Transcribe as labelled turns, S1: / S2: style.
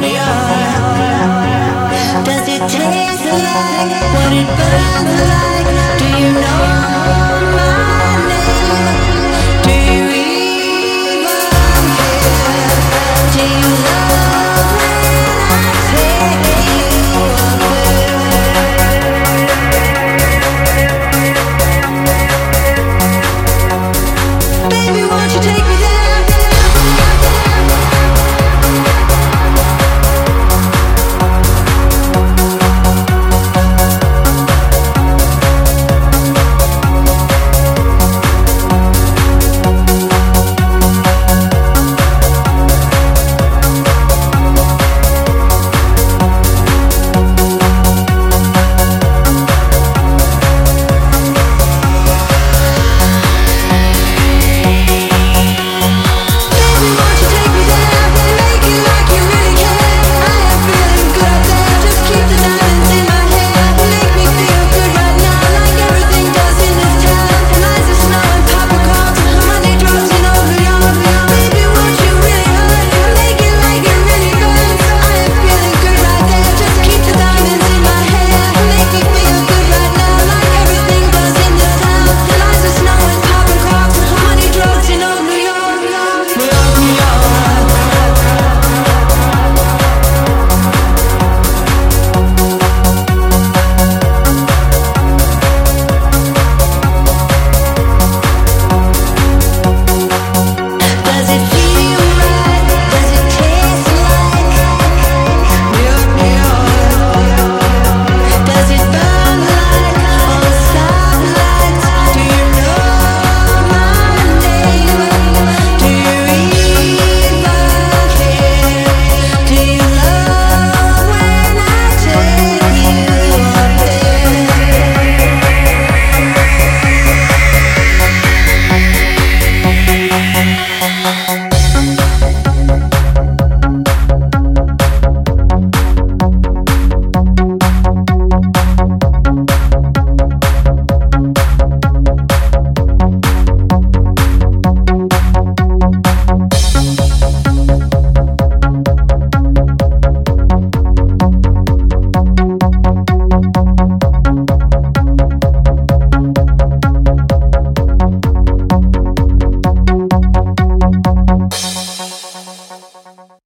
S1: me up. Does it taste like what it burns like? Do you know?